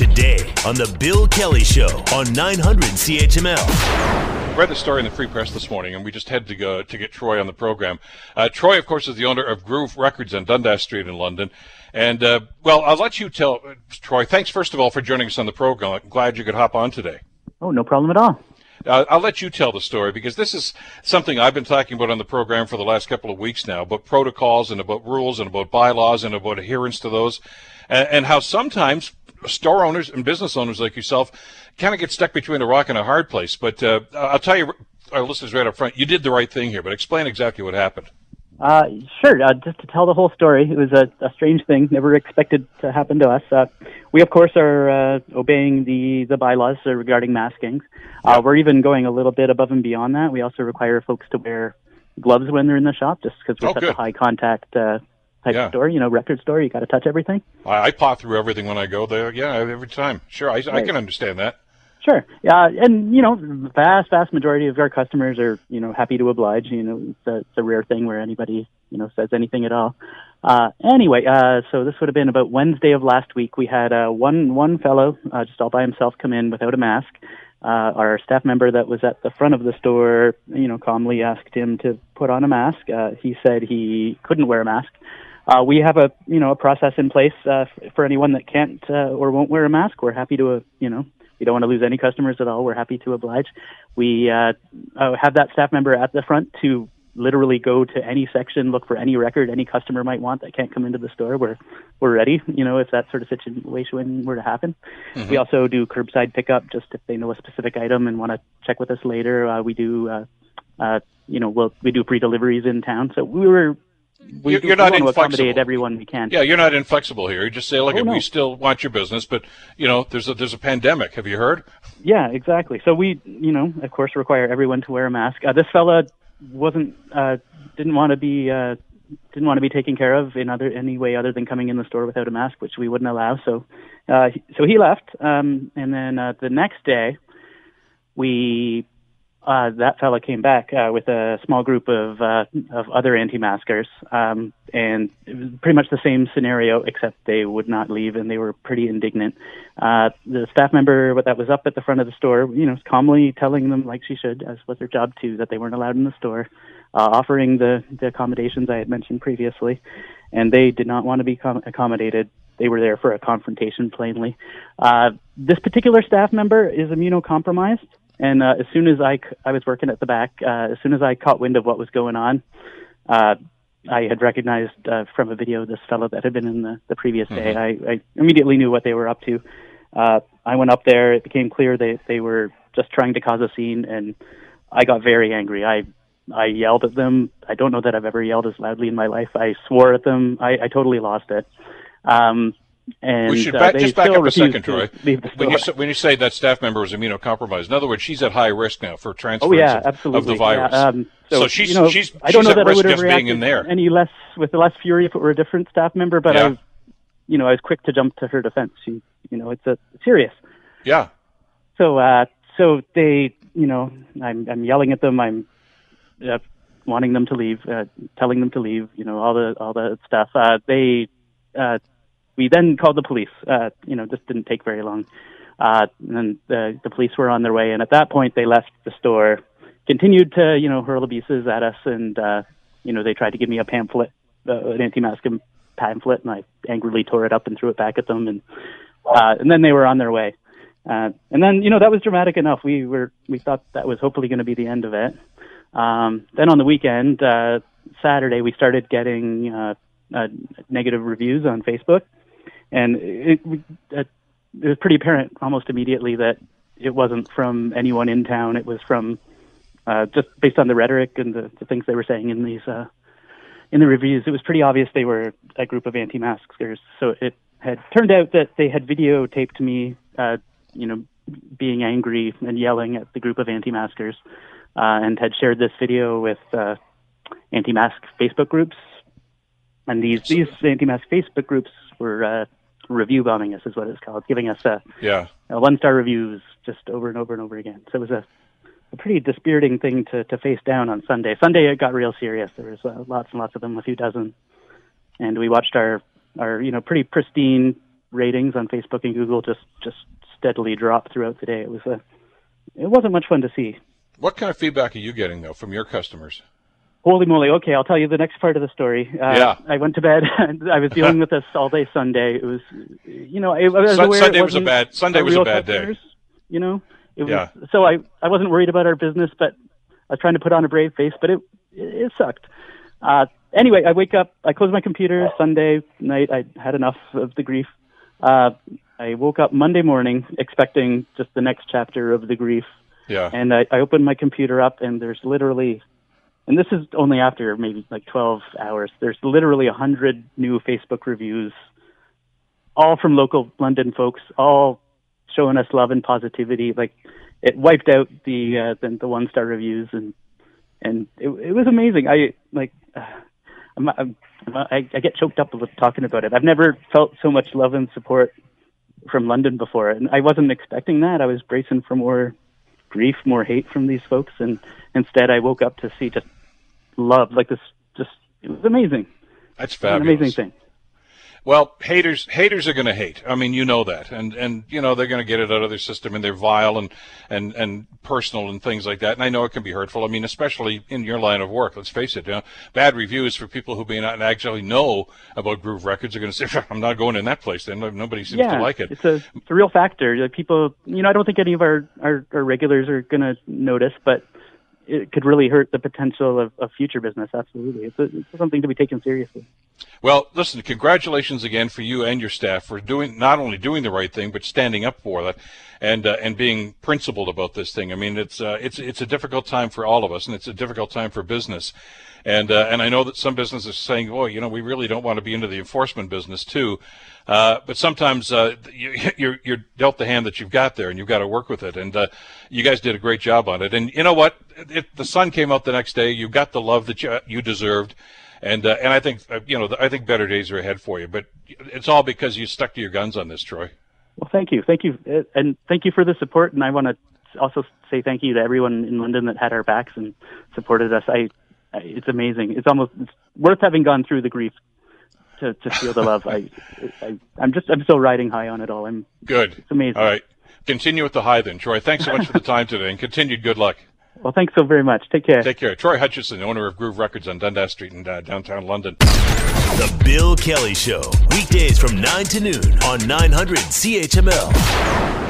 today on The Bill Kelly Show on 900 CHML. read the story in the Free Press this morning, and we just had to go to get Troy on the program. Uh, Troy, of course, is the owner of Groove Records on Dundas Street in London. And, uh, well, I'll let you tell, uh, Troy, thanks first of all for joining us on the program. I'm glad you could hop on today. Oh, no problem at all. Uh, I'll let you tell the story because this is something I've been talking about on the program for the last couple of weeks now about protocols and about rules and about bylaws and about adherence to those, and, and how sometimes store owners and business owners like yourself kind of get stuck between a rock and a hard place. But uh, I'll tell you, our listeners right up front, you did the right thing here. But explain exactly what happened. Uh, sure. Uh, just to tell the whole story, it was a, a strange thing, never expected to happen to us. Uh, we, of course, are uh, obeying the, the bylaws uh, regarding maskings. Uh, we're even going a little bit above and beyond that. We also require folks to wear gloves when they're in the shop, just because we're Oh, such good. a high contact uh, type Yeah. store. You know, record store, you got to touch everything. I, I paw through everything when I go there. Yeah, every time. Sure, I, I can understand that. Sure. Yeah, and you know, vast, vast majority of our customers are you know happy to oblige. You know, it's a, it's a rare thing where anybody you know says anything at all. Uh, anyway, uh, so this would have been about Wednesday of last week. We had uh, one one fellow uh, just all by himself come in without a mask. Uh, our staff member that was at the front of the store, you know, calmly asked him to put on a mask. Uh, he said he couldn't wear a mask. Uh, we have a you know a process in place uh, for anyone that can't uh, or won't wear a mask. We're happy to uh, you know we don't want to lose any customers at all. We're happy to oblige. We uh, uh, have that staff member at the front to literally go to any section, look for any record any customer might want that can't come into the store. We're we're ready, you know, if that sort of situation were to happen. We also do curbside pickup, just if they know a specific item and want to check with us later. Uh, we do, uh, uh, you know, we'll, we do pre-deliveries in town. So we were we, You're- do- you're not want to accommodate inflexible. everyone we can. Yeah, you're not inflexible here. You just say, look, Oh, no. we still want your business, but you know, there's a there's a pandemic. Have you heard? Yeah, exactly. So we, you know, of course, require everyone to wear a mask. Uh, this fella wasn't, uh, didn't want to be, uh, didn't want to be taken care of in other any way other than coming in the store without a mask, which we wouldn't allow. So, uh, he- so he left. Um, and then uh, the next day, we, uh, that fella came back uh, with a small group of uh, of other anti-maskers, um, and it was pretty much the same scenario, except they would not leave, and they were pretty indignant. Uh, the staff member that was up at the front of the store, you know, was calmly telling them, like she should, as was her job too, that they weren't allowed in the store, uh, offering the, the accommodations I had mentioned previously, and they did not want to be com- accommodated. They were there for a confrontation, plainly. Uh, this particular staff member is immunocompromised, and uh, as soon as I, c- I was working at the back, uh, as soon as I caught wind of what was going on, uh, I had recognized uh, from a video this fellow that had been in the, the previous day. I, I immediately knew what they were up to. Uh, I went up there. It became clear they they were just trying to cause a scene, and I got very angry. I I yelled at them. I don't know that I've ever yelled as loudly in my life. I swore at them. I, I totally lost it. Um, and we should uh, back, they just back up a second, Troy. When you say, when you say that staff member was immunocompromised, in other words, she's at high risk now for transference Oh yeah, of, absolutely. of the virus. Yeah, um, so, So she's- you know, she's- I don't she's know at that I would have reacted in there. any less with less fury if it were a different staff member, but Yeah. I, you know, I was quick to jump to her defense. She, you know, it's a it's serious. yeah, So, uh, so they, you know, I'm I'm yelling at them. I'm uh, wanting them to leave, uh, telling them to leave. You know, all the all the stuff. Uh, they, uh, we then called the police. Uh, you know, this didn't take very long. Uh, and then the the police were on their way, and at that point, they left the store, continued to you know hurl abuses at us, and uh, you know they tried to give me a pamphlet, uh, an anti-mask pamphlet, and I angrily tore it up and threw it back at them, and uh, and then they were on their way. Uh, and then, you know, that was dramatic enough. We were, we thought that was hopefully going to be the end of it. Um, then on the weekend, uh, Saturday, we started getting, uh, uh, negative reviews on Facebook. And it, it, it was pretty apparent almost immediately that it wasn't from anyone in town. It was from, uh, just based on the rhetoric and the, the things they were saying in these, uh, in the reviews, it was pretty obvious they were a group of anti-maskers. So it had turned out that they had videotaped me, uh, you know, being angry and yelling at the group of anti-maskers, uh, and had shared this video with uh, anti-mask Facebook groups. And these these anti-mask Facebook groups were uh, review bombing us, is what it's called, giving us a, yeah. uh, one-star reviews just over and over and over again. So it was a, a pretty dispiriting thing to, to face down on Sunday. Sunday it got real serious. There was uh, lots and lots of them, a few dozen, and we watched our our you know pretty pristine ratings on Facebook and Google just just steadily drop throughout the day. It was a it wasn't much fun to see. What kind of feedback are you getting though from your customers? Holy moly! Okay, I'll tell you the next part of the story. Uh, Yeah. I went to bed. and I was dealing with this all day Sunday. It was, you know, I was Sun- aware it Sunday was a bad- Sunday was a bad day. You know, it was, Yeah. So I I wasn't worried about our business, but I was trying to put on a brave face, but it it, it sucked. Uh, anyway, I wake up. I close my computer Sunday night. I had enough of the grief. Uh, I woke up Monday morning expecting just the next chapter of the grief. Yeah. And I, I opened my computer up, and there's literally, and this is only after maybe like 12 hours, there's literally 100 new Facebook reviews, all from local London folks, all showing us love and positivity. Like, it wiped out the uh, the, the one star reviews, and and it, it was amazing. I like, I'm, I'm, I, I get choked up with talking about it. I've never felt so much love and support from London before, and I wasn't expecting that. I was bracing for more grief, more hate from these folks, and instead I woke up to see just love, like this. Just it was amazing, That's an fabulous. amazing thing. Well, haters haters are going to hate. I mean, you know that, and and you know they're going to get it out of their system, and they're vile and and and personal and things like that. And I know it can be hurtful. I mean, especially in your line of work. Let's face it. You know, bad reviews for people who may not actually know about Groove Records are going to say, "I'm not going in that place." Then nobody seems yeah, to like it. It's a it's a real factor. Like people, you know, I don't think any of our our, our regulars are going to notice, but it could really hurt the potential of, of future business. Absolutely, it's, a, it's something to be taken seriously. Well, listen, congratulations again for you and your staff for doing not only doing the right thing but standing up for that and uh, and being principled about this thing. I mean, it's uh, it's it's a difficult time for all of us, and it's a difficult time for business. And uh, and I know that some businesses are saying, "Oh, you know, we really don't want to be into the enforcement business too." Uh, but sometimes uh, you, you're you're dealt the hand that you've got there, and you've got to work with it. And uh, you guys did a great job on it. And you know what? It, the sun came out the next day. You got the love that you, you deserved. And uh, and I think uh, you know I think better days are ahead for you, but it's all because you stuck to your guns on this, Troy. Well, thank you, thank you, Uh, and thank you for the support. And I want to also say thank you to everyone in London that had our backs and supported us. I, I it's amazing. It's almost it's worth having gone through the grief to to feel the love. I, I I'm just I'm still riding high on it all. I'm Good. It's amazing. All right, continue with the high then, Troy. Thanks so much for the time today, and continued good luck. Well. Thanks so very much. Take care. Take care. Troy Hutchison, owner of Groove Records on Dundas Street in uh, downtown London. The Bill Kelly Show, weekdays from 9 to noon on 900 CHML.